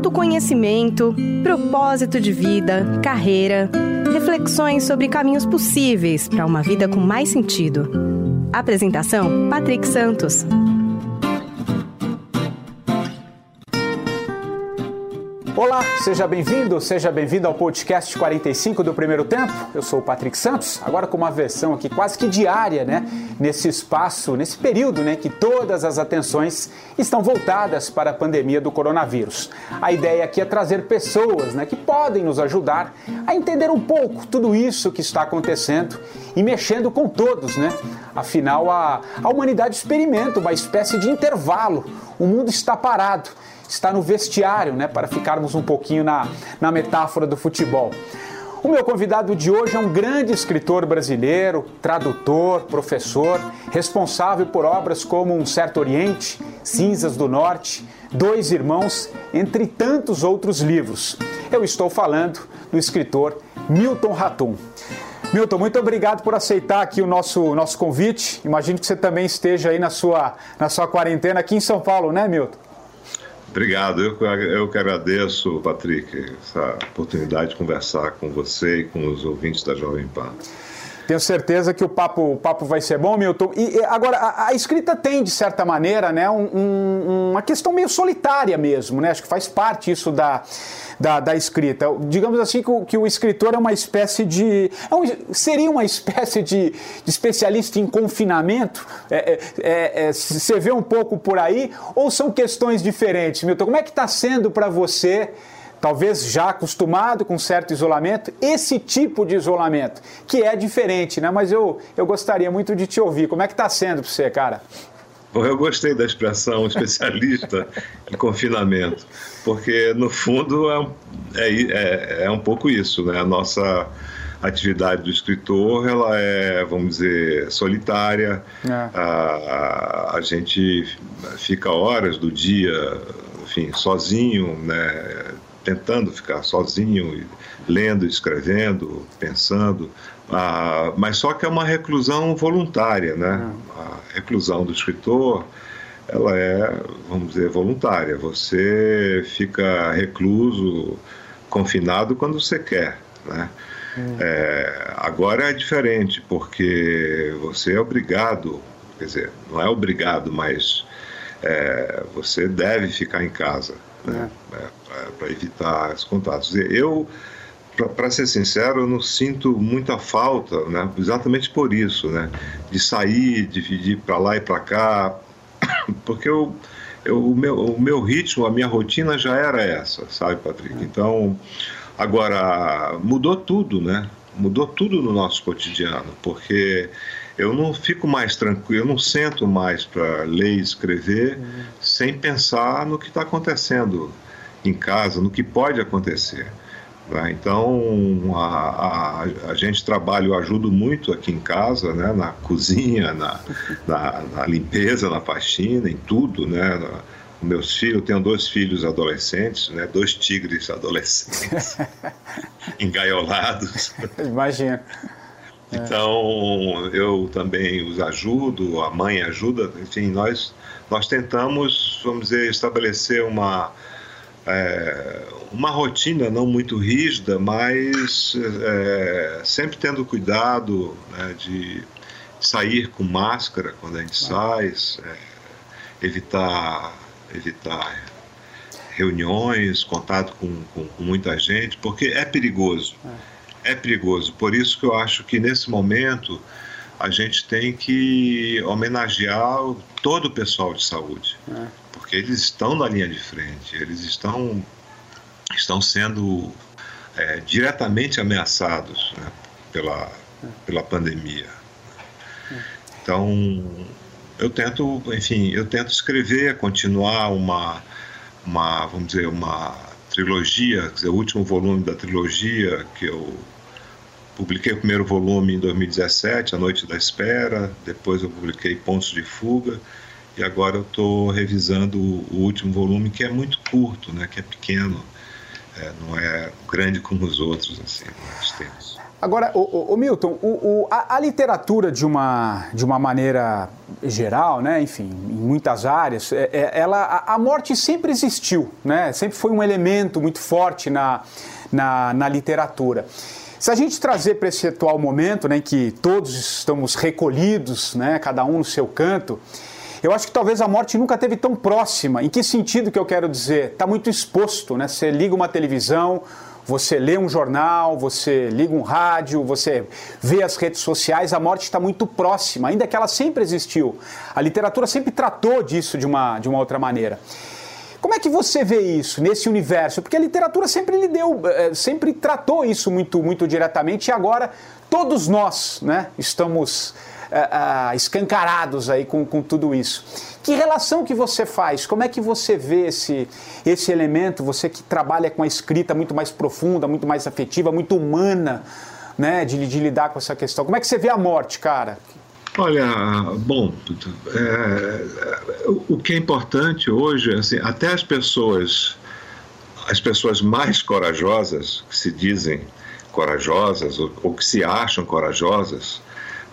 Autoconhecimento, propósito de vida, carreira, reflexões sobre caminhos possíveis para uma vida com mais sentido. Apresentação: Patrick Santos. Olá, seja bem-vindo, seja bem-vindo ao podcast 45 do Primeiro Tempo. Eu sou o Patrick Santos, agora com uma versão aqui quase que diária, né? Nesse espaço, nesse período, né? Que todas as atenções estão voltadas para a pandemia do coronavírus. A ideia aqui é trazer pessoas, né? Que podem nos ajudar a entender um pouco tudo isso que está acontecendo e mexendo com todos, né? Afinal, a, a humanidade experimenta uma espécie de intervalo. O mundo está parado está no vestiário, né, para ficarmos um pouquinho na, na metáfora do futebol. O meu convidado de hoje é um grande escritor brasileiro, tradutor, professor, responsável por obras como Um Certo Oriente, Cinzas do Norte, Dois Irmãos, entre tantos outros livros. Eu estou falando do escritor Milton Ratum. Milton, muito obrigado por aceitar aqui o nosso, nosso convite. Imagino que você também esteja aí na sua, na sua quarentena aqui em São Paulo, né, Milton? Obrigado, eu, eu que agradeço, Patrick, essa oportunidade de conversar com você e com os ouvintes da Jovem Pan. Tenho certeza que o papo, o papo vai ser bom, Milton. E, e agora, a, a, escrita tem, de certa maneira, né, um, um, uma questão meio solitária mesmo, né? Acho que faz parte isso da, da, da escrita. Digamos assim que o, que o escritor é uma espécie de. É um, seria uma espécie de, de especialista em confinamento? É, é, é, é você vê um pouco por aí? Ou são questões diferentes, Milton? Como é que está sendo para você? Talvez já acostumado com certo isolamento, esse tipo de isolamento, que é diferente, né? Mas eu, eu gostaria muito de te ouvir. Como é que está sendo para você, cara? Bom, eu gostei da expressão especialista em confinamento, porque no fundo é, é, é, é um pouco isso, né? A nossa atividade do escritor ela é, vamos dizer, solitária. É. A, a, a, gente fica horas do dia, enfim, sozinho, né? Tentando ficar sozinho, lendo, escrevendo, pensando, ah, mas só que é uma reclusão voluntária, né? Ah. A reclusão do escritor, ela é, vamos dizer, voluntária. Você fica recluso, confinado quando você quer, né? Hum. É, agora é diferente, porque você é obrigado, quer dizer, não é obrigado, mas é, você deve ficar em casa né? É. é para evitar os contatos. Eu, para ser sincero, eu não sinto muita falta, né? exatamente por isso, né? de sair, de ir para lá e para cá, porque eu, eu, o, meu, o meu ritmo, a minha rotina já era essa, sabe, Patrick? Então, agora, mudou tudo, né? Mudou tudo no nosso cotidiano, porque eu não fico mais tranquilo, eu não sento mais para ler e escrever uhum. sem pensar no que está acontecendo em casa, no que pode acontecer. Né? Então, a, a, a, gente trabalha, eu ajudo muito aqui em casa, né? na cozinha, na, na, na limpeza, na faxina, em tudo, né? Na, meus filhos, eu tenho dois filhos adolescentes, né? Dois tigres adolescentes, engaiolados. Imagina. Então, eu também os ajudo, a mãe ajuda, enfim, nós, nós tentamos, vamos dizer, estabelecer uma, é, uma rotina não muito rígida, mas é, sempre tendo cuidado né, de, sair com máscara quando a gente sai, é, evitar, evitar reuniões, contato com, com, com, muita gente, porque é perigoso. É. é perigoso. Por isso que eu acho que nesse momento a gente tem que homenagear todo o pessoal de saúde, é. Porque eles estão na linha de frente, eles estão, estão sendo é, diretamente ameaçados né, pela, pela pandemia. Então, eu tento, enfim, eu tento escrever, continuar uma, uma vamos dizer, uma trilogia, dizer, o último volume da trilogia que eu Publiquei o primeiro volume em 2017, A Noite da Espera, depois eu publiquei Pontos de Fuga, e agora eu estou revisando o último volume, que é muito curto, né, que é pequeno, é, não é grande como os outros, assim, tempos. Agora, o, o, o Milton, o, a, a, literatura de uma, de uma maneira geral, né, enfim, em muitas áreas, é, é, ela, a, a, morte sempre existiu, né, sempre foi um elemento muito forte na, na, na literatura. Se a gente trazer para esse atual momento, né, em que todos estamos recolhidos, né, cada um no seu canto, eu acho que talvez a morte nunca teve tão próxima. Em que sentido que eu quero dizer? Está muito exposto, né? Você liga uma televisão, você lê um jornal, você liga um rádio, você vê as redes sociais, a morte está muito próxima, ainda que ela sempre existiu. A literatura sempre tratou disso de uma, de uma outra maneira. Como é que você vê isso nesse universo? Porque a literatura sempre lhe deu, eh, sempre tratou isso muito, muito diretamente e agora todos nós, né, estamos escancarados aí com, com tudo isso. Que relação que você faz? Como é que você vê esse, esse elemento? Você que trabalha com a escrita muito mais profunda, muito mais afetiva, muito humana, né, de, de lidar com essa questão. Como é que você vê a morte, cara? Olha, bom, é, o que é importante hoje, assim, até as pessoas, as pessoas mais corajosas, que se dizem corajosas ou, ou que se acham corajosas,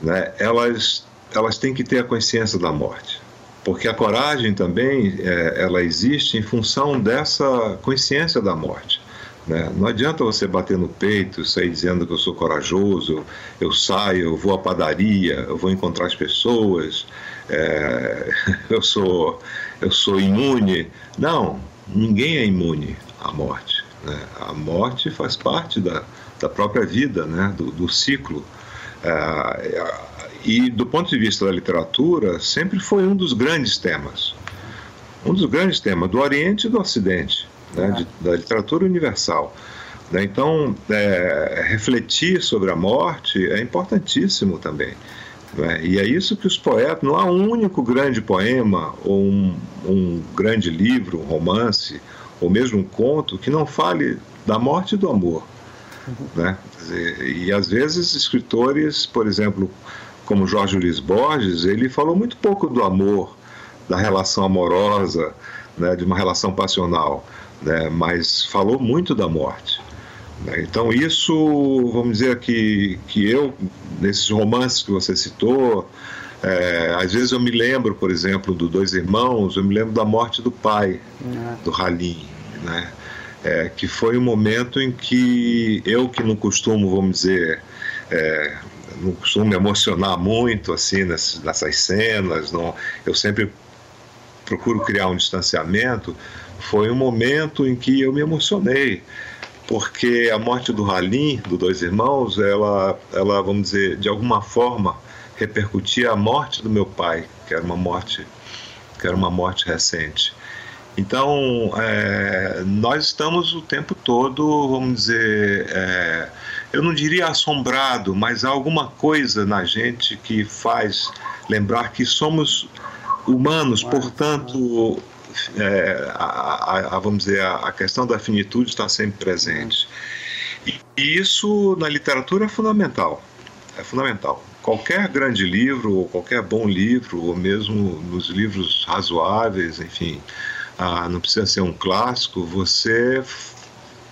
né, elas, elas têm que ter a consciência da morte. Porque a coragem também, é, ela existe em função dessa consciência da morte. Né? Não adianta você bater no peito, sair dizendo que eu sou corajoso, eu saio, eu vou à padaria, eu vou encontrar as pessoas, é, eu, sou, eu sou imune. Não, ninguém é imune à morte. Né? A morte faz parte da, da própria vida, né? do, do ciclo. É, e do ponto de vista da literatura, sempre foi um dos grandes temas. Um dos grandes temas do Oriente e do Ocidente né, de, da literatura universal. Né? Então, é, refletir sobre a morte é importantíssimo também. Né? E é isso que os poetas, não há um único grande poema, ou um, um grande livro, um romance, ou mesmo um conto, que não fale da morte e do amor. Uhum. Né? Dizer, e às vezes escritores, por exemplo, como Jorge Luiz Borges, ele falou muito pouco do amor, da relação amorosa, né, de uma relação passional né, mas falou muito da morte. Né? Então, isso, vamos dizer que, que eu, nesses romances que você citou, é, às vezes eu me lembro, por exemplo, do Dois Irmãos, eu me lembro da morte do pai, uhum. do Halim, né? É, que foi um momento em que eu que não costumo, vamos dizer, é, não costumo me emocionar muito assim nessas, nessas cenas, não, eu sempre procuro criar um distanciamento, foi um momento em que eu me emocionei, porque a morte do Halim, dos dois irmãos, ela, ela, vamos dizer, de alguma forma repercutia a morte do meu pai, que era uma morte, que era uma morte recente. Então, é, nós estamos o tempo todo, vamos dizer, é, eu não diria assombrado, mas há alguma coisa na gente que faz lembrar que somos humanos, portanto, é, a, a, a, vamos dizer, a, questão da finitude está sempre presente. E isso na literatura é fundamental. É fundamental. Qualquer grande livro, ou qualquer bom livro, ou mesmo nos livros razoáveis, enfim, ah, não precisa ser um clássico, você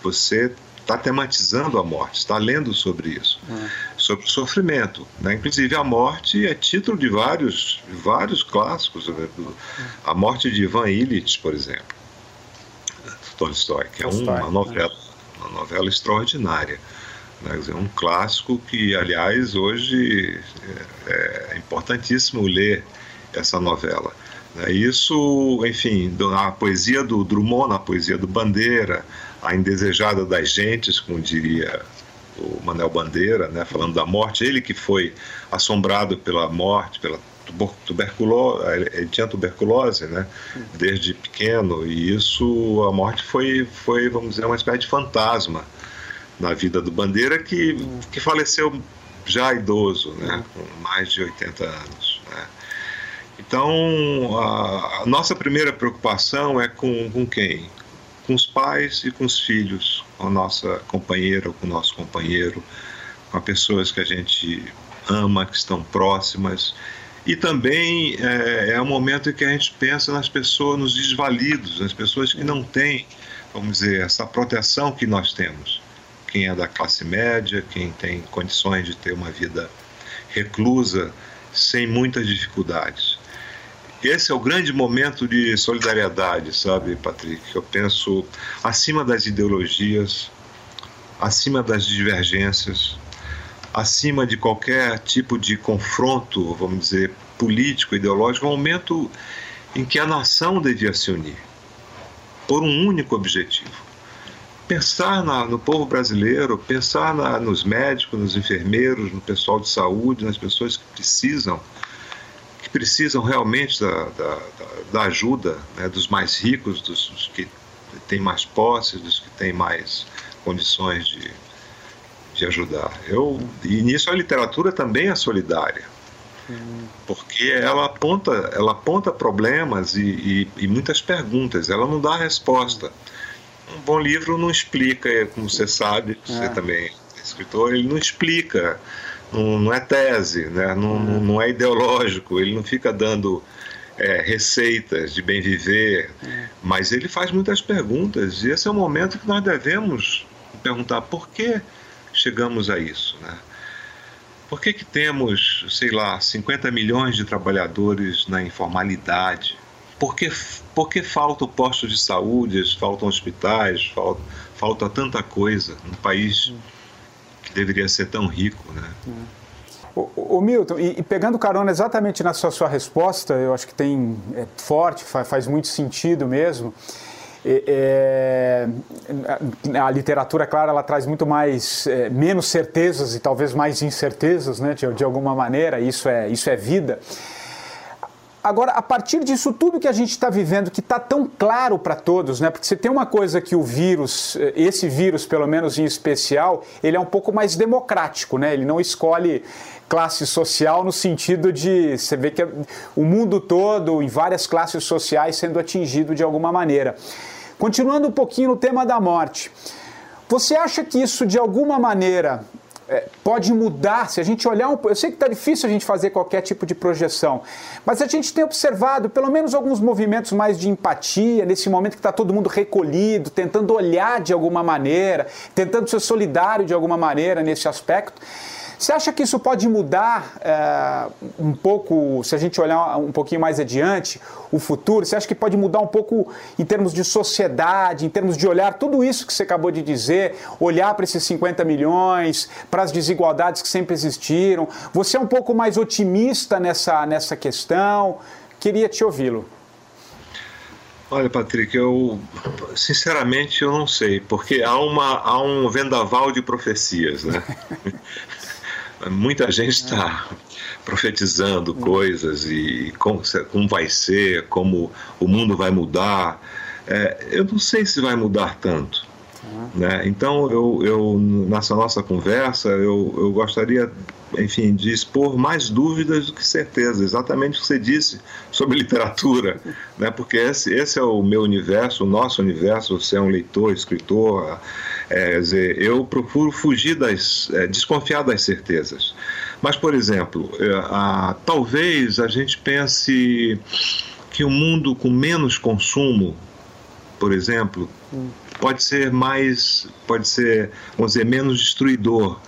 você está tematizando a morte, está lendo sobre isso, é. sobre o sofrimento. Né? Inclusive, a morte é título de vários, vários clássicos. Né? A morte de Ivan Illich, por exemplo, Tolstói, que é uma novela, uma novela extraordinária. Né? Dizer, um clássico que, aliás, hoje é, é importantíssimo ler essa novela. Né? Isso, enfim, na poesia do Drummond, na poesia do Bandeira, a indesejada das gentes, como diria o Manel Bandeira, né, falando da morte, ele que foi assombrado pela morte, pela tuberculose, ele tinha tuberculose, né, desde pequeno, e isso, a morte foi, foi, vamos dizer, uma espécie de fantasma na vida do Bandeira, que, que faleceu já idoso, né, com mais de 80 anos. Então, a, a, nossa primeira preocupação é com, com quem? Com os pais e com os filhos, com a nossa companheira ou com o nosso companheiro, com as pessoas que a gente ama, que estão próximas. E também é, é um momento em que a gente pensa nas pessoas, nos desvalidos, nas pessoas que não têm, vamos dizer, essa proteção que nós temos. Quem é da classe média, quem tem condições de ter uma vida reclusa, sem muitas dificuldades. Esse é o grande momento de solidariedade, sabe, Patrick? Eu penso acima das ideologias, acima das divergências, acima de qualquer tipo de confronto, vamos dizer, político, ideológico, um momento em que a nação devia se unir por um único objetivo. Pensar na, no povo brasileiro, pensar na, nos médicos, nos enfermeiros, no pessoal de saúde, nas pessoas que precisam precisam realmente da, da, da ajuda né, dos mais ricos, dos, dos, que têm mais posses, dos que têm mais condições de, de ajudar. Eu, e nisso a literatura também é solidária, porque ela aponta, ela aponta problemas e, e, e muitas perguntas, ela não dá resposta. Um bom livro não explica, como você sabe, você é. também é escritor, ele não explica não, não é tese, né? não, uhum. não é ideológico, ele não fica dando é, receitas de bem viver, uhum. mas ele faz muitas perguntas e esse é o momento que nós devemos perguntar por que chegamos a isso, né? Por que, que temos, sei lá, 50 milhões de trabalhadores na informalidade? Por que, por que faltam postos de saúde, faltam hospitais, falta, falta tanta coisa no país uhum deveria ser tão rico, né? O, Milton, e, e, pegando carona exatamente na sua, sua resposta, eu acho que tem é, forte, faz, faz muito sentido mesmo. É, a literatura, claro, ela traz muito mais, é, menos certezas e talvez mais incertezas, né, de, de alguma maneira, isso é, isso é vida. Agora, a partir disso tudo que a gente está vivendo, que está tão claro para todos, né? Porque você tem uma coisa que o vírus, eh, esse vírus, pelo menos em especial, ele é um pouco mais democrático, né? Ele não escolhe classe social no sentido de você vê que é o mundo todo, em várias classes sociais, sendo atingido de alguma maneira. Continuando um pouquinho no tema da morte. Você acha que isso de alguma maneira é, pode mudar. Se a gente olhar um eu sei que está difícil a gente fazer qualquer tipo de projeção, mas a gente tem observado pelo menos alguns movimentos mais de empatia nesse momento que está todo mundo recolhido, tentando olhar de alguma maneira, tentando ser solidário de alguma maneira nesse aspecto. Você acha que isso pode mudar é, um pouco, se a gente olhar um pouquinho mais adiante, o futuro? Você acha que pode mudar um pouco em termos de sociedade, em termos de olhar tudo isso que você acabou de dizer, olhar para esses 50 milhões, para as desigualdades que sempre existiram? Você é um pouco mais otimista nessa, nessa questão? Queria te ouvi-lo. Olha, Patrick, eu sinceramente eu não sei, porque há, uma, há um vendaval de profecias, né? Muita gente está profetizando coisas e como, como, vai ser, como o mundo vai mudar. É, eu não sei se vai mudar tanto. Né? Então, eu, eu, nessa nossa conversa, eu, eu gostaria, enfim, de expor mais dúvidas do que certeza, exatamente o que você disse sobre literatura, né? porque esse, esse é o meu universo, o nosso universo, você é um leitor, escritor, é, dizer, eu procuro fugir das, é, desconfiar das certezas. Mas, por exemplo, é, a, talvez a gente pense que um mundo com menos consumo, por exemplo, pode ser mais, pode ser, vamos dizer, menos destruidor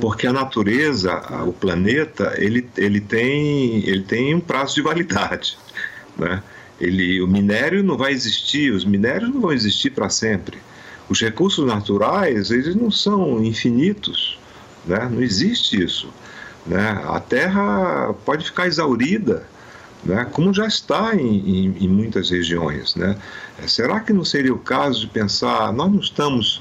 porque a natureza, o planeta, ele, ele, tem, ele tem um prazo de validade, né? Ele, o minério não vai existir, os minérios não vão existir para sempre Os recursos naturais, eles não são infinitos, né? não existe isso. Né? A terra pode ficar exaurida, né? como já está em, em, em muitas regiões. Né? Será que não seria o caso de pensar, nós não estamos,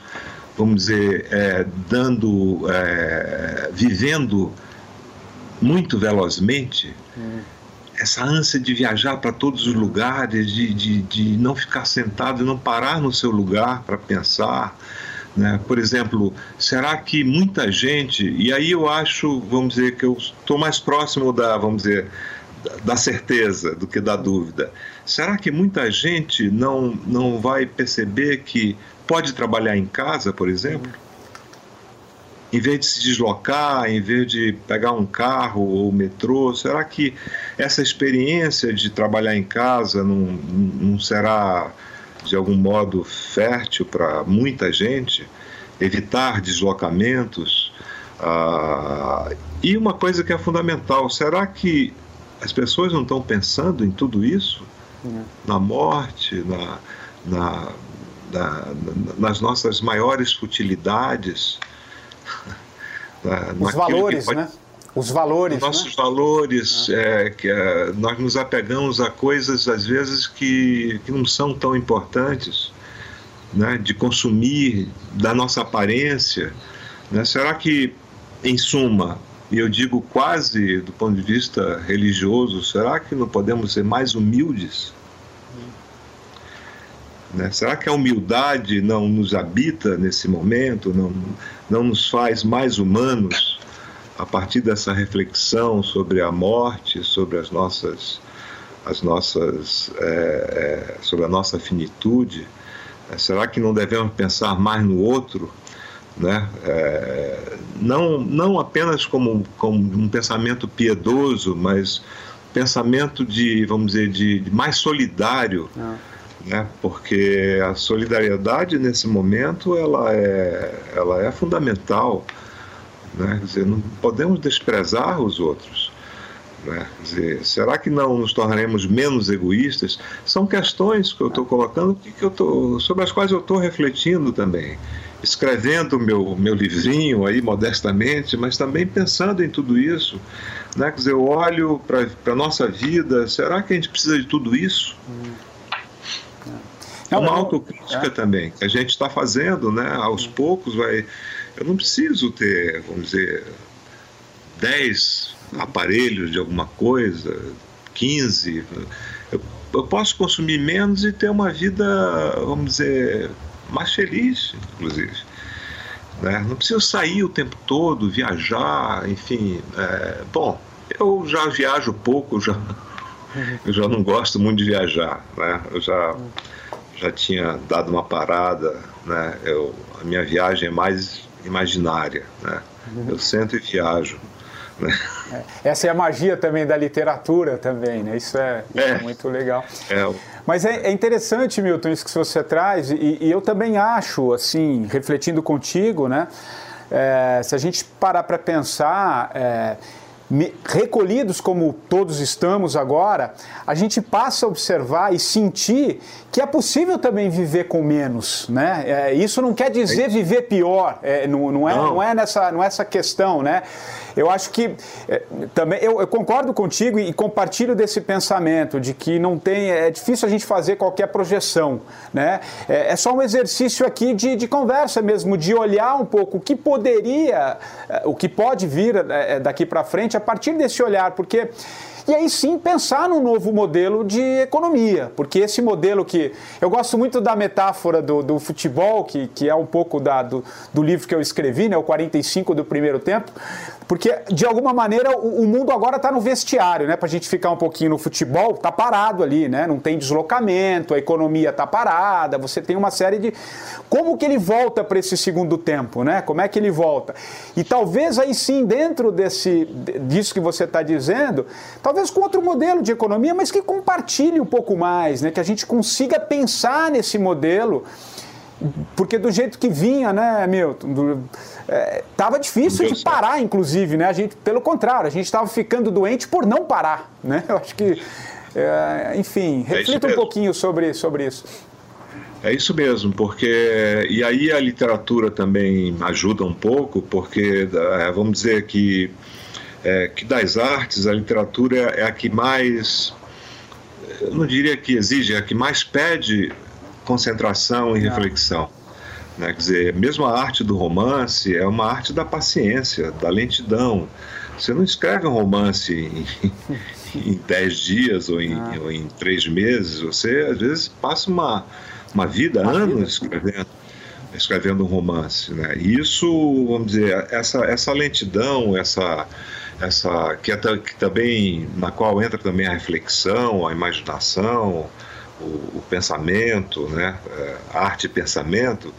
vamos dizer, é, dando, é, vivendo muito velozmente? Hum essa ânsia de viajar para todos os lugares, de, de, de não ficar sentado, não parar no seu lugar para pensar. Né? Por exemplo, será que muita gente, e aí eu acho, vamos dizer, que eu estou mais próximo da, vamos dizer, da certeza do que da dúvida. Será que muita gente não, não vai perceber que pode trabalhar em casa, por exemplo? em vez de se deslocar, em vez de pegar um carro ou metrô, será que essa experiência de trabalhar em casa não, não será de algum modo fértil para muita gente? Evitar deslocamentos. Ah, e uma coisa que é fundamental: será que as pessoas não estão pensando em tudo isso? Uhum. Na morte, na, na, na, nas nossas maiores futilidades? Os valores, pode... né? Os valores. Os nossos né? valores, ah. é, que é, nós nos apegamos a coisas, às vezes, que, que não são tão importantes, né? de consumir, da nossa aparência. Né? Será que, em suma, e eu digo quase do ponto de vista religioso, será que não podemos ser mais humildes? Né? Será que a humildade não nos habita nesse momento, não, não nos faz mais humanos a partir dessa reflexão sobre a morte, sobre as nossas, as nossas, é, é, sobre a nossa finitude? É, será que não devemos pensar mais no outro? Né? É, não, não apenas como, como um pensamento piedoso, mas pensamento de, vamos dizer, de, de mais solidário. Ah né? porque a solidariedade nesse momento ela é, ela é fundamental. Né? Quer dizer, não podemos desprezar os outros. Né? Dizer, será que não nos tornaremos menos egoístas? São questões que eu estou colocando que, que eu tô, sobre as quais eu estou refletindo também. Escrevendo meu, meu livrinho aí modestamente, mas também pensando em tudo isso. Né? Quer dizer, eu olho para a nossa vida, será que a gente precisa de tudo isso? Hum. É uma autocrítica é. também, que a gente está fazendo, né? Aos poucos vai. Eu não preciso ter, vamos dizer, 10 aparelhos de alguma coisa, 15. Eu, eu posso consumir menos e ter uma vida, vamos dizer, mais feliz, inclusive. Né? Não preciso sair o tempo todo, viajar, enfim. É, bom, eu já viajo pouco, já, eu já não gosto muito de viajar. Né? Eu já já tinha dado uma parada, né? Eu, a minha viagem é mais imaginária, né? Uhum. Eu sento e viajo. Né? É, essa é a magia também da literatura também, né? Isso é, é, é muito legal. É. Mas é, é, interessante, Milton, isso que você traz, e, e eu também acho, assim, refletindo contigo, né? É, se a gente parar para pensar recolhidos como todos estamos agora, a gente passa a observar e sentir que é possível também viver com menos, né? É, isso não quer dizer viver pior, é, não, não, é, não. não é nessa, não é essa questão, né? Eu acho que é, também eu, eu, concordo contigo e, e, compartilho desse pensamento de que não tem é difícil a gente fazer qualquer projeção, né? É, é só um exercício aqui de, de, conversa mesmo, de olhar um pouco o que poderia, é, o que pode vir é, daqui para frente a partir desse olhar, porque e aí sim pensar num novo modelo de economia, porque esse modelo que. Eu gosto muito da metáfora do, do futebol, que, que é um pouco da, do, do livro que eu escrevi, né, o 45 do primeiro tempo, porque, de alguma maneira, o, o mundo agora está no vestiário, né? Para a gente ficar um pouquinho no futebol, tá parado ali, né? Não tem deslocamento, a economia tá parada, você tem uma série de. Como que ele volta para esse segundo tempo, né? Como é que ele volta? E talvez aí sim, dentro desse, disso que você está dizendo, talvez com outro modelo de economia, mas que compartilhe um pouco mais, né? Que a gente consiga pensar nesse modelo porque do jeito que vinha, né, Milton, do, é, tava difícil de parar, inclusive, né? A gente, pelo contrário, a gente estava ficando doente por não parar, né? Eu acho que, é, enfim, é reflita um pouquinho sobre, sobre isso. É isso mesmo, porque e aí a literatura também ajuda um pouco, porque é, vamos dizer que é, que das artes a literatura é a que mais, eu não diria que exige, é a que mais pede concentração e reflexão. Né? Quer dizer, mesmo a arte do romance é uma arte da paciência, da lentidão. Você não escreve um romance em, em dez dias ou em, ah. ou em três meses, você às vezes passa uma uma vida, uma anos vida. escrevendo, escrevendo um romance. Né? E isso, vamos dizer, essa, essa lentidão, essa, essa que, é, que também na qual entra também a reflexão, a imaginação, o, pensamento, né? É, arte e pensamento,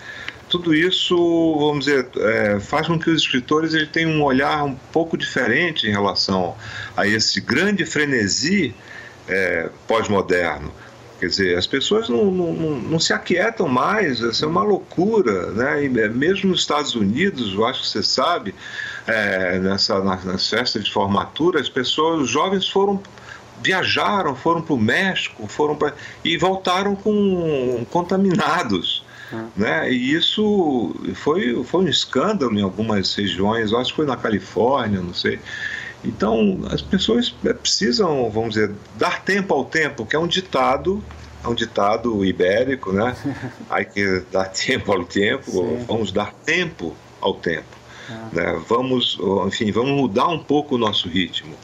tudo isso, vamos dizer, é, faz com que os escritores ele tenham um olhar um pouco diferente em relação a esse grande frenesi é, pós-moderno. Quer dizer, as pessoas não, não, não, se aquietam mais, isso é uma loucura, né? E é, mesmo nos Estados Unidos, eu acho que você sabe, é, nessa, nas festas de formatura, as pessoas, os jovens foram viajaram, foram para o México, foram pra, e voltaram com contaminados. Hum. Né? E isso foi, foi um escândalo em algumas regiões, acho que foi na Califórnia, não sei. Então, as pessoas precisam, vamos dizer, dar tempo ao tempo, que é um ditado, é um ditado ibérico, né? Aí que dar tempo ao tempo, Sim. vamos dar tempo ao tempo. Ah. Né? Vamos, enfim, vamos mudar um pouco o nosso ritmo.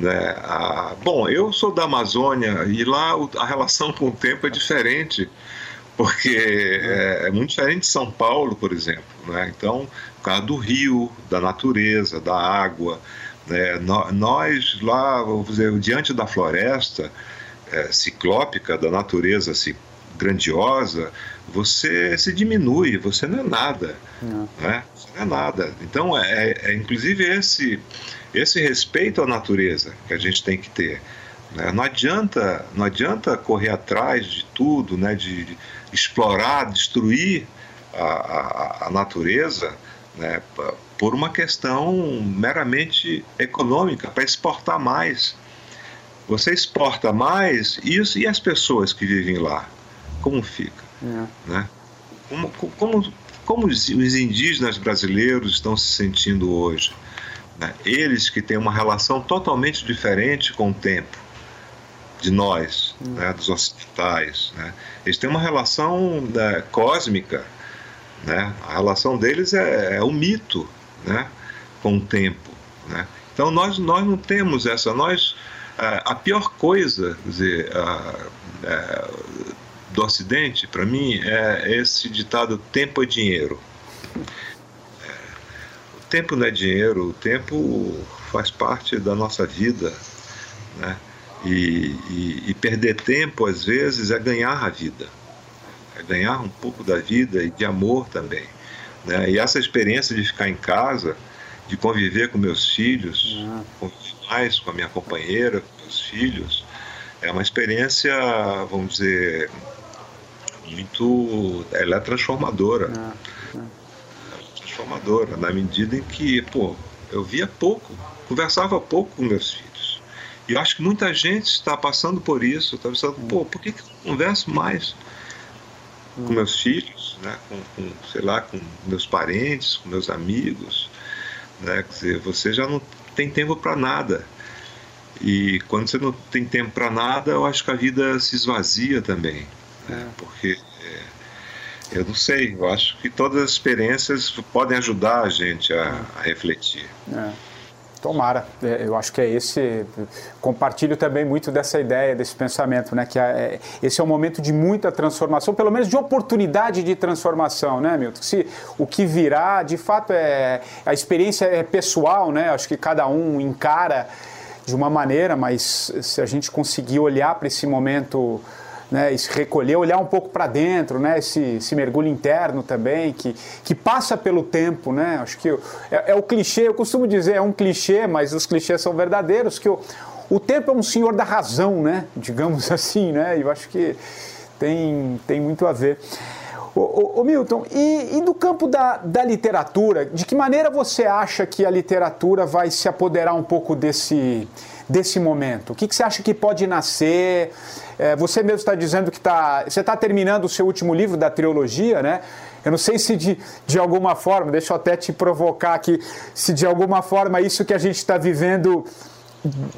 Né? Ah, bom, eu sou da Amazônia e lá a relação com o tempo é diferente, porque é, é muito diferente de São Paulo, por exemplo. Né? Então, por causa do rio, da natureza, da água, é, nós lá, vamos dizer, diante da floresta é, ciclópica, da natureza assim, grandiosa, você se diminui, você não é nada. Não. Né? Você não é nada. Então, é, é, é, inclusive esse, esse respeito à natureza que a gente tem que ter. Né? Não, adianta, não adianta correr atrás de tudo, né? de, de explorar, destruir a, a, a natureza né? por uma questão meramente econômica, para exportar mais. Você exporta mais isso e as pessoas que vivem lá, como fica? É. Né? Como, como, como os indígenas brasileiros estão se sentindo hoje? Né? Eles que têm uma relação totalmente diferente com o tempo de nós, hum. né, dos ocidentais. Né? Eles têm uma relação né, cósmica. Né? A relação deles é, é o mito né, com o tempo. Né? Então nós, nós não temos essa, nós a, pior coisa, dizer, a, a, é, do Ocidente para mim é esse ditado tempo é dinheiro. É, o tempo não é dinheiro, o tempo faz parte da nossa vida, né? E, e, e perder tempo às vezes é ganhar a vida, é ganhar um pouco da vida e de amor também. Né? E essa experiência de ficar em casa, de conviver com meus filhos, uhum. com mais, com a minha companheira, com meus filhos, é uma experiência, vamos dizer, muito. Ela é transformadora. Uhum. É transformadora, na medida em que, pô, eu via pouco, conversava pouco com meus filhos. E eu acho que muita gente está passando por isso, está pensando, pô, por que, que eu converso mais? com meus filhos, né, com, com, sei lá, com meus parentes, com meus amigos, né, quer dizer, você já não tem tempo para nada. E quando você não tem tempo para nada, eu acho que a vida se esvazia também, né, é. porque é, eu não sei, eu acho que todas as experiências podem ajudar a gente a, a refletir. É. Tomara, é, eu acho que é esse. Compartilho também muito dessa ideia, desse pensamento, né? Que é, esse é um momento de muita transformação, pelo menos de oportunidade de transformação, né, Milton? Se o que virá, de fato, é a experiência é pessoal, né? Acho que cada um encara de uma maneira, mas se a gente conseguir olhar para esse momento né, se recolher, olhar um pouco para dentro, né, esse, esse, mergulho interno também, que, que passa pelo tempo, né, acho que é, é, o clichê, eu costumo dizer, é um clichê, mas os clichês são verdadeiros, que o, o tempo é um senhor da razão, né, digamos assim, né, eu acho que tem, tem muito a ver. Ô, ô, Milton, e, e, do campo da, da literatura, de que maneira você acha que a literatura vai se apoderar um pouco desse desse momento? O que, que você acha que pode nascer? É, você mesmo está dizendo que está. Você está terminando o seu último livro da trilogia, né? Eu não sei se de, de alguma forma, deixa eu até te provocar aqui, se de alguma forma isso que a gente está vivendo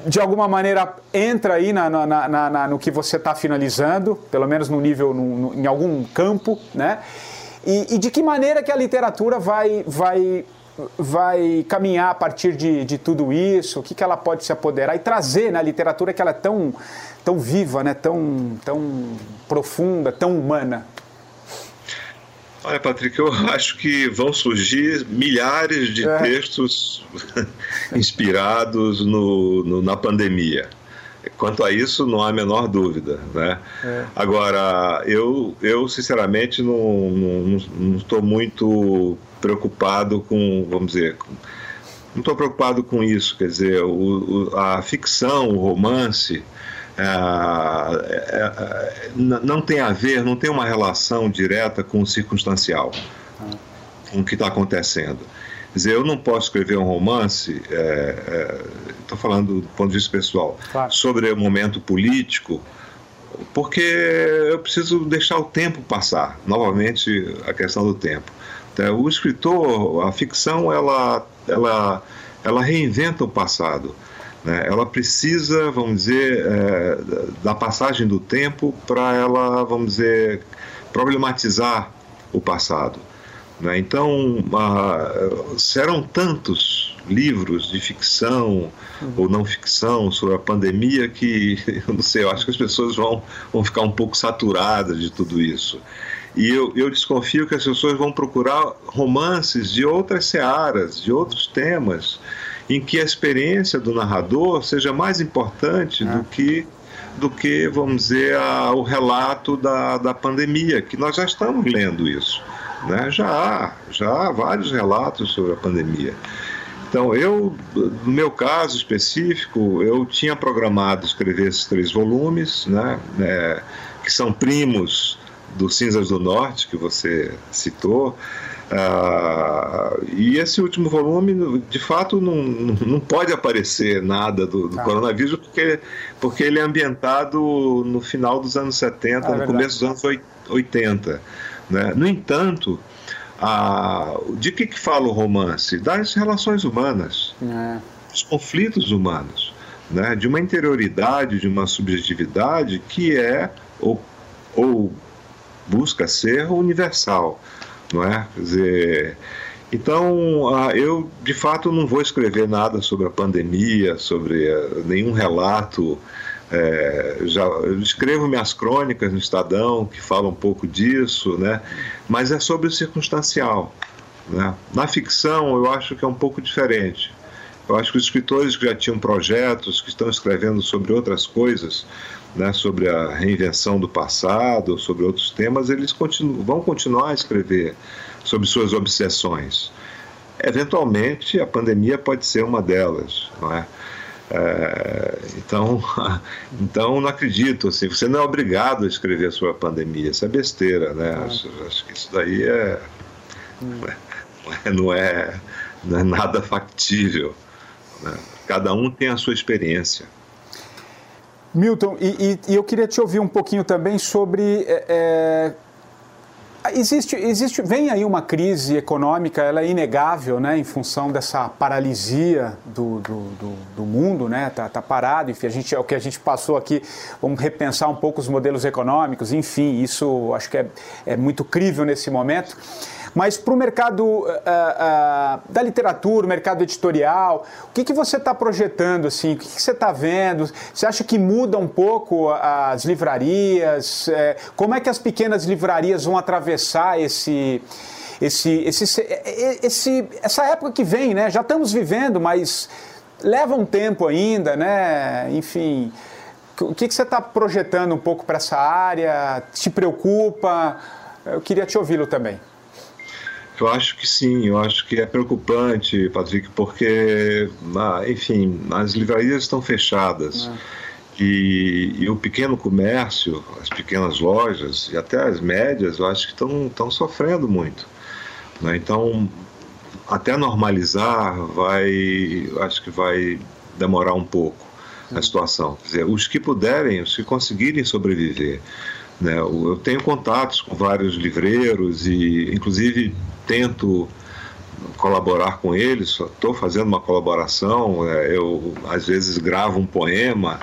de alguma maneira entra aí na, na, na, no que você está finalizando, pelo menos no nível, no, no, em algum campo, né? E, e, de que maneira que a literatura vai, vai, vai caminhar a partir de, de tudo isso, o que, que ela pode se apoderar e trazer na né, literatura que ela é tão, tão viva, né? tão, tão profunda, tão humana. Olha, Patrick, eu acho que vão surgir milhares de é. textos inspirados no, no, na pandemia. Quanto a isso, não há a menor dúvida. Né? É. Agora, eu, eu sinceramente não estou muito preocupado com, vamos dizer, não estou preocupado com isso. Quer dizer, o, o, a ficção, o romance, não tem a ver, não tem uma relação direta com o circunstancial, com o que está acontecendo. Quer dizer, eu não posso escrever um romance, estou é, é, falando do ponto de vista pessoal, claro. sobre o momento político, porque eu preciso deixar o tempo passar. Novamente, a questão do tempo. Então, o escritor, a ficção, ela, ela, ela reinventa o passado. Né? Ela precisa, vamos dizer, é, da passagem do tempo para ela, vamos dizer, problematizar o passado. Né? Então, ah, serão tantos livros de ficção uhum. ou não ficção sobre a pandemia que, eu não sei, eu acho que as pessoas vão, vão ficar um pouco saturadas de tudo isso. E eu, eu desconfio que as pessoas vão procurar romances de outras searas, de outros temas, em que a experiência do narrador seja mais importante do é. que do que, vamos dizer, a, o relato da, da pandemia, que nós já estamos lendo isso. Né? Já há, já há vários relatos sobre a pandemia. Então, eu, no meu caso específico, eu tinha programado escrever esses três volumes, né, é, que são primos do Cinzas do Norte, que você citou, ah, e esse último volume, de fato, não, não pode aparecer nada do, do ah. coronavírus, porque, porque ele é ambientado no final dos anos 70, ah, no começo dos anos 80. Né? No entanto, a, de que, que fala o romance? Das relações humanas, é. dos conflitos humanos, né? de uma interioridade, de uma subjetividade que é ou, ou busca ser universal não é? Quer dizer, então, eu de fato não vou escrever nada sobre a pandemia, sobre eh, nenhum relato. É, já eu escrevo minhas crônicas no Estadão que falam um pouco disso, né? Mas é sobre o circunstancial. Né? Na ficção, eu acho que é um pouco diferente. Eu acho que os escritores que já tinham projetos, que estão escrevendo sobre outras coisas, né, sobre a reinvenção do passado, sobre outros temas, eles continuam, vão continuar a escrever sobre suas obsessões. Eventualmente, a pandemia pode ser uma delas, não é? É, então, então não acredito assim. Você não é obrigado a escrever sobre a pandemia. Isso é besteira, né? É. Acho, acho, que isso daí é, não, é, não é não é nada factível. Né? Cada um tem a sua experiência. Milton, e, e, e, eu queria te ouvir um pouquinho também sobre. É, é, existe, existe, vem aí uma crise econômica, ela é inegável, né, em função dessa paralisia do, do, do, do mundo, né, tá, tá, parado, enfim, a gente, é o que a gente passou aqui, vamos repensar um pouco os modelos econômicos, enfim, isso acho que é, é muito crível nesse momento. Mas para o mercado uh, uh, da literatura, mercado editorial, o que, que você está projetando? Assim? O que, que você está vendo? Você acha que muda um pouco as livrarias? É, como é que as pequenas livrarias vão atravessar esse, esse, esse, esse, essa época que vem, né? Já estamos vivendo, mas leva um tempo ainda, né? Enfim, o que, que você está projetando um pouco para essa área? Te preocupa? Eu queria te ouvi-lo também. Eu acho que sim, eu acho que é preocupante, Patrick, porque, ah, enfim, as livrarias estão fechadas. É. E, e, o pequeno comércio, as pequenas lojas e até as médias, eu acho que estão, estão sofrendo muito. Né? Então, até normalizar, vai, acho que vai demorar um pouco. a situação. Quer dizer, os que puderem, os que conseguirem sobreviver. Né? Eu tenho contatos com vários livreiros e, inclusive, tento colaborar com eles. Estou fazendo uma colaboração. É, eu às vezes gravo um poema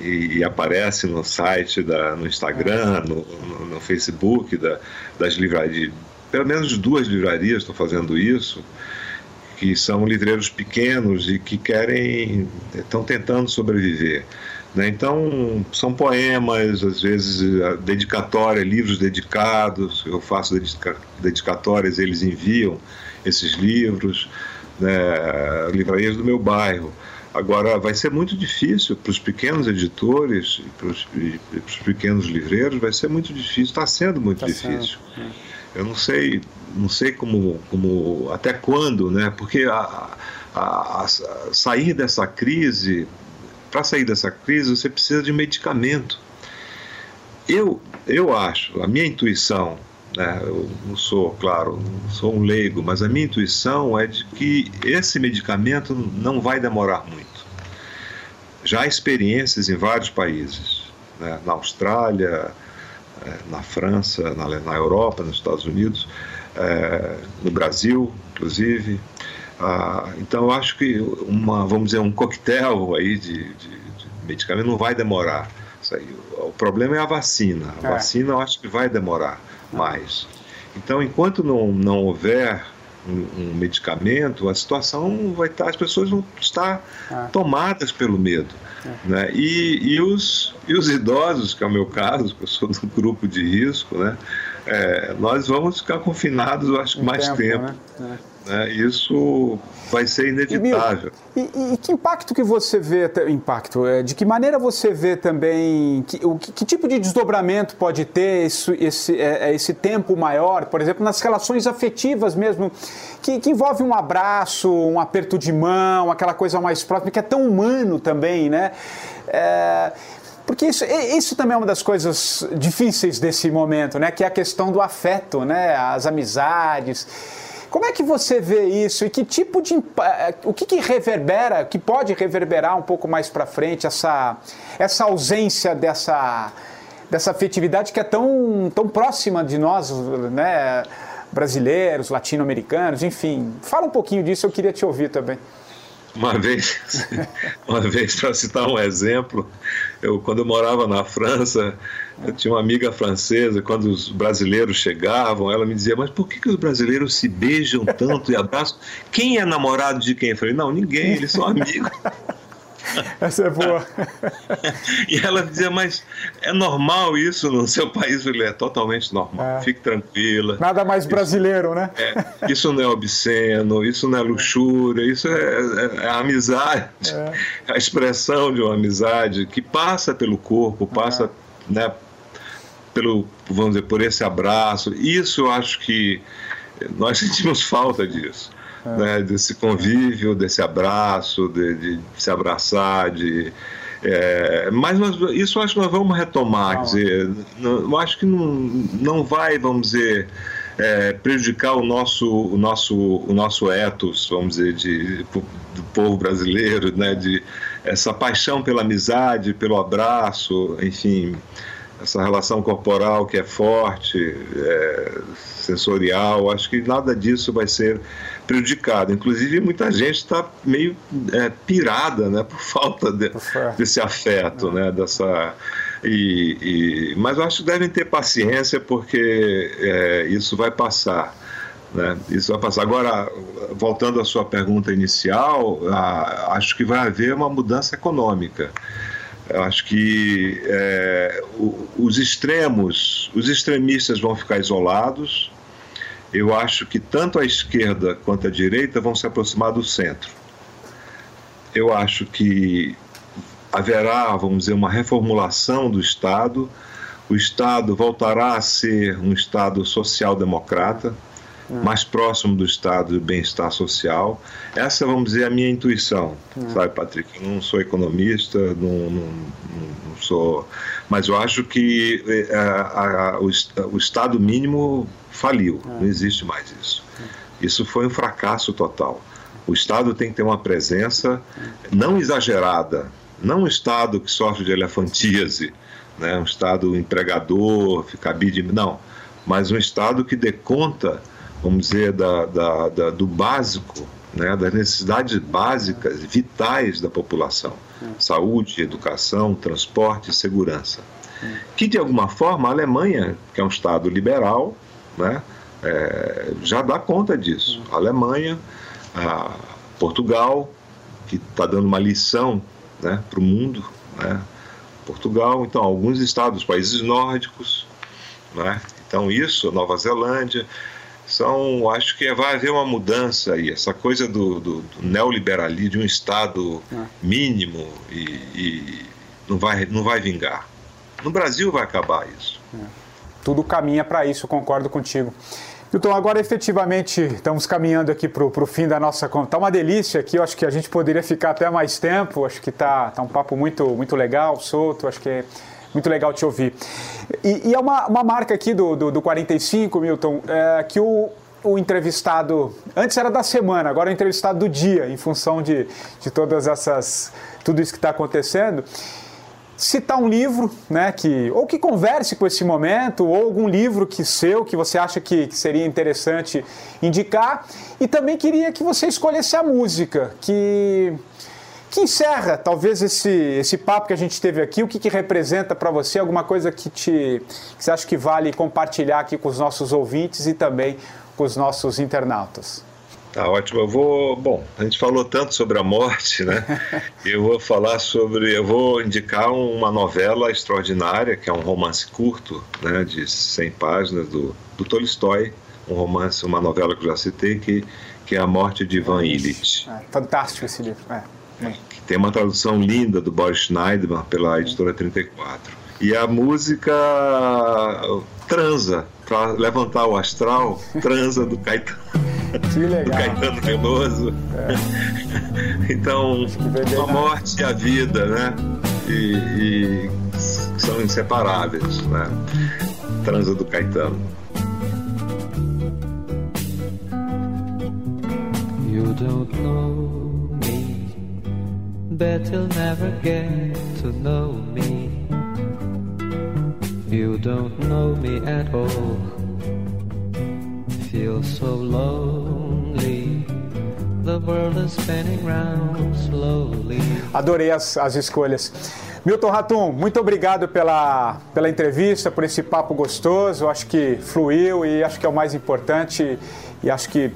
e, e aparece no site, da, no Instagram, no, no, no Facebook da, das livrarias. Pelo menos duas livrarias estão fazendo isso que são livreiros pequenos e que querem, estão tentando sobreviver. Né? Então, são poemas, às vezes dedicatória, livros dedicados, eu faço dedica dedicatórias, eles enviam esses livros, né? livrarias do meu bairro. Agora, vai ser muito difícil para os pequenos editores e para os pequenos livreiros, vai ser muito difícil, está sendo muito tá difícil. Sendo. É. Eu não sei, não sei como, como até quando, né? Porque a, a, a sair dessa crise, para sair dessa crise, você precisa de medicamento. Eu, eu acho, a minha intuição, né, eu não sou, claro, não sou um leigo, mas a minha intuição é de que esse medicamento não vai demorar muito. Já há experiências em vários países, né, na Austrália, é, na França, na, na, Europa, nos Estados Unidos, é, no Brasil, inclusive. Ah, então, eu acho que uma, vamos dizer, um coquetel aí de, de, de medicamento não vai demorar. O problema é a vacina. A é. vacina eu acho que vai demorar mais. Então, enquanto não, não houver um, um, medicamento, a situação vai estar, as pessoas vão estar é. tomadas pelo medo. É. Né? E, e, os, e os idosos, que é o meu caso, que eu sou do grupo de risco, né? É, nós vamos ficar confinados, eu acho, um mais tempo. tempo. Né? Né? Isso vai ser inevitável. E, e, e, que impacto que você vê, impacto, é, de que maneira você vê também, que, o, que, que tipo de desdobramento pode ter esse, é, é, esse tempo maior, por exemplo, nas relações afetivas mesmo, que, que envolve um abraço, um aperto de mão, aquela coisa mais próxima, que é tão humano também, né? É, porque isso, isso também é uma das coisas difíceis desse momento, né? Que é a questão do afeto, né? As amizades. Como é que você vê isso e que tipo de eh, o que, que reverbera, que pode reverberar um pouco mais para frente essa essa ausência dessa dessa afetividade que é tão tão próxima de nós, né? Brasileiros, latino-americanos, enfim. Fala um pouquinho disso, eu queria te ouvir também. Uma vez, uma vez para citar um exemplo, eu quando eu morava na França, eu tinha uma amiga francesa, quando os brasileiros chegavam, ela me dizia: "Mas por que, que os brasileiros se beijam tanto e abraçam? Quem é namorado de quem?" Eu falei: "Não, ninguém, eles são amigos." Essa é boa. e ela dizia, mas é normal isso no seu país? Ele é totalmente normal. É. Fique tranquila. Nada mais brasileiro, isso, né? É, isso não é obsceno, isso não é luxúria, isso é, é, é amizade. É. A expressão de uma amizade que passa pelo corpo, passa, é. Né, pelo, vamos dizer, por esse abraço. Isso eu acho que nós sentimos falta disso é. né, desse convívio, desse abraço, de, de se abraçar, de é, mas nós, isso acho que nós vamos retomar, dizer, não, eu acho que não, não vai, vamos dizer, é, prejudicar o nosso, o nosso, o nosso ethos, vamos dizer, de, do povo brasileiro, né, de essa paixão pela amizade, pelo abraço, enfim, essa relação corporal que é forte, é, sensorial, acho que nada disso vai ser prejudicado. Inclusive, muita gente está meio é, pirada né, por falta de, desse afeto, né, dessa. E, e, mas eu acho que devem ter paciência porque é, isso vai passar. Né? Isso vai passar. Agora, voltando à sua pergunta inicial, a, acho que vai haver uma mudança econômica. Eu acho que é, os extremos, os extremistas vão ficar isolados, eu acho que tanto a esquerda quanto a direita vão se aproximar do centro. Eu acho que haverá, vamos dizer, uma reformulação do Estado. O Estado voltará a ser um Estado social-democrata, hum. mais próximo do Estado do bem-estar social. Essa, vamos dizer, é a minha intuição, hum. sabe, Patrick? Eu não sou economista, não, não, não sou. Mas eu acho que é, a, a, o, o Estado mínimo faliu, é. não existe mais isso. Isso foi um fracasso total. O Estado tem que ter uma presença não exagerada, Não um Estado que sofre de elefantíase, né? um Estado empregador, cabide, não, mas um Estado que dê conta, vamos dizer, da, da, da do básico, né? das necessidades básicas, vitais da população: saúde, educação, transporte e segurança. Que, de alguma forma, a Alemanha, que é um Estado liberal, né? É, já dá conta disso. A Alemanha, a Portugal, que está dando uma lição né, para o mundo, né? Portugal, então alguns estados, países nórdicos, né? então isso, Nova Zelândia, são, acho que vai haver uma mudança aí, essa coisa do, do, do neoliberalismo, de um estado é. mínimo e, e, não, vai, não vai vingar. No Brasil vai acabar isso. É. Tudo caminha para isso, concordo contigo. Então, agora efetivamente estamos caminhando aqui para o fim da nossa conta. Está uma delícia aqui, eu acho que a gente poderia ficar até mais tempo, acho que está tá um papo muito, muito legal, solto, acho que é muito legal te ouvir. E, e é uma, uma marca aqui do, do, do 45, Milton, é, que o, o entrevistado, antes era da semana, agora é o entrevistado do dia, em função de, de todas essas, tudo isso que está acontecendo citar um livro, né, que ou que converse com esse momento, ou algum livro que seu que você acha que, que, seria interessante indicar, e também queria que você escolhesse a música que que encerra talvez esse, esse papo que a gente teve aqui, o que, que representa para você, alguma coisa que te que você acha que vale compartilhar aqui com os nossos ouvintes e também com os nossos internautas. Tá ótimo. Eu vou. Bom, a gente falou tanto sobre a morte, né? Eu vou falar sobre. Eu vou indicar uma novela extraordinária, que é um romance curto, né, de 100 páginas, do, do Tolstói. Um romance, uma novela que eu já citei, que, que é A Morte de Ivan Illich. É, fantástico esse livro. É, é. Que tem uma tradução linda do Boris Schneiderman pela editora 34. E a música transa, para levantar o astral, transa do Caetano. Que legal. do Caetano Veloso. É. então, a morte e a vida, né? E, e são inseparáveis, né? Transa do Caetano. You don't know bet you'll never get to know me. You don't know me at all feel so lonely. The world is spinning round slowly. Adorei as, as escolhas. Milton Ratum, muito obrigado pela, pela entrevista, por esse papo gostoso. Acho que fluiu e acho que é o mais importante. E acho que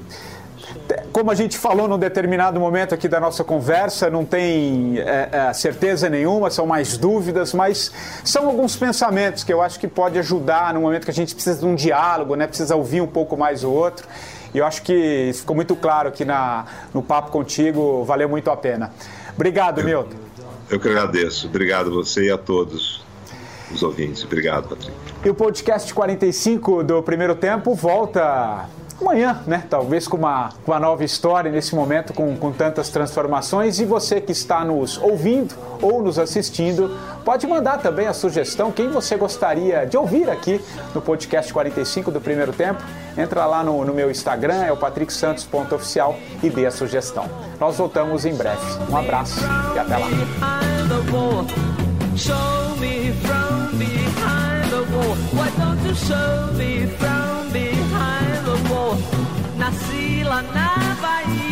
como a gente falou num determinado momento aqui da nossa conversa, não tem é, é, certeza nenhuma, são mais dúvidas, mas são alguns pensamentos que eu acho que pode ajudar no momento que a gente precisa de um diálogo, né? precisa ouvir um pouco mais o outro. E eu acho que ficou muito claro aqui na, no papo contigo, valeu muito a pena. Obrigado, eu, Milton. Eu que agradeço. Obrigado a você e a todos os ouvintes. Obrigado, Patrick. E o podcast 45 do primeiro tempo volta amanhã, né? Talvez com uma, uma nova história nesse momento com, com tantas transformações. E você que está nos ouvindo ou nos assistindo, pode mandar também a sugestão, quem você gostaria de ouvir aqui no podcast 45 do primeiro tempo. Entra lá no, no meu Instagram, é o patricksantos.oficial e dê a sugestão. Nós voltamos em breve. Um abraço e até lá. Show me from behind the wall. Why don't you show me from? nasci lá na Bahia.